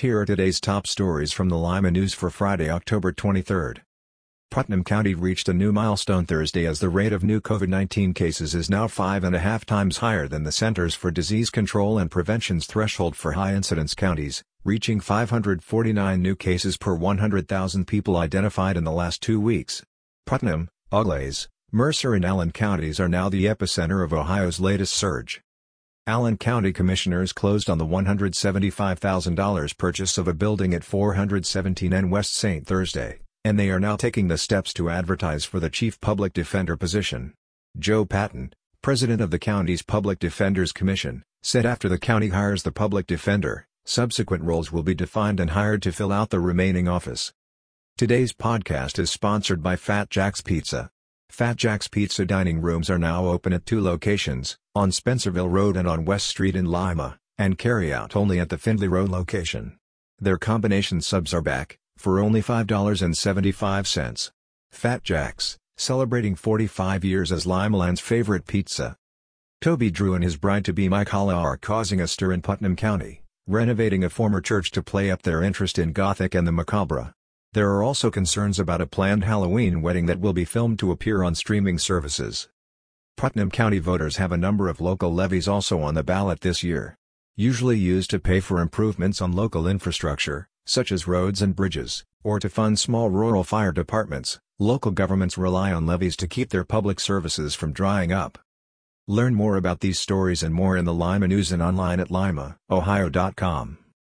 Here are today's top stories from the Lima News for Friday, October 23. Putnam County reached a new milestone Thursday as the rate of new COVID-19 cases is now five and a half times higher than the Centers for Disease Control and Prevention's threshold for high-incidence counties, reaching 549 new cases per 100,000 people identified in the last two weeks. Putnam, Auglaize, Mercer and Allen counties are now the epicenter of Ohio's latest surge. Allen County Commissioners closed on the $175,000 purchase of a building at 417 N West St. Thursday, and they are now taking the steps to advertise for the Chief Public Defender position. Joe Patton, president of the county's Public Defenders Commission, said after the county hires the public defender, subsequent roles will be defined and hired to fill out the remaining office. Today's podcast is sponsored by Fat Jack's Pizza. Fat Jack's Pizza dining rooms are now open at two locations, on Spencerville Road and on West Street in Lima, and carry out only at the Findlay Road location. Their combination subs are back, for only $5.75. Fat Jack's, celebrating 45 years as Limaland's favorite pizza. Toby Drew and his bride-to-be Mike are causing a stir in Putnam County, renovating a former church to play up their interest in Gothic and the macabre. There are also concerns about a planned Halloween wedding that will be filmed to appear on streaming services. Putnam County voters have a number of local levies also on the ballot this year. Usually used to pay for improvements on local infrastructure, such as roads and bridges, or to fund small rural fire departments, local governments rely on levies to keep their public services from drying up. Learn more about these stories and more in the Lima News and online at limaohio.com.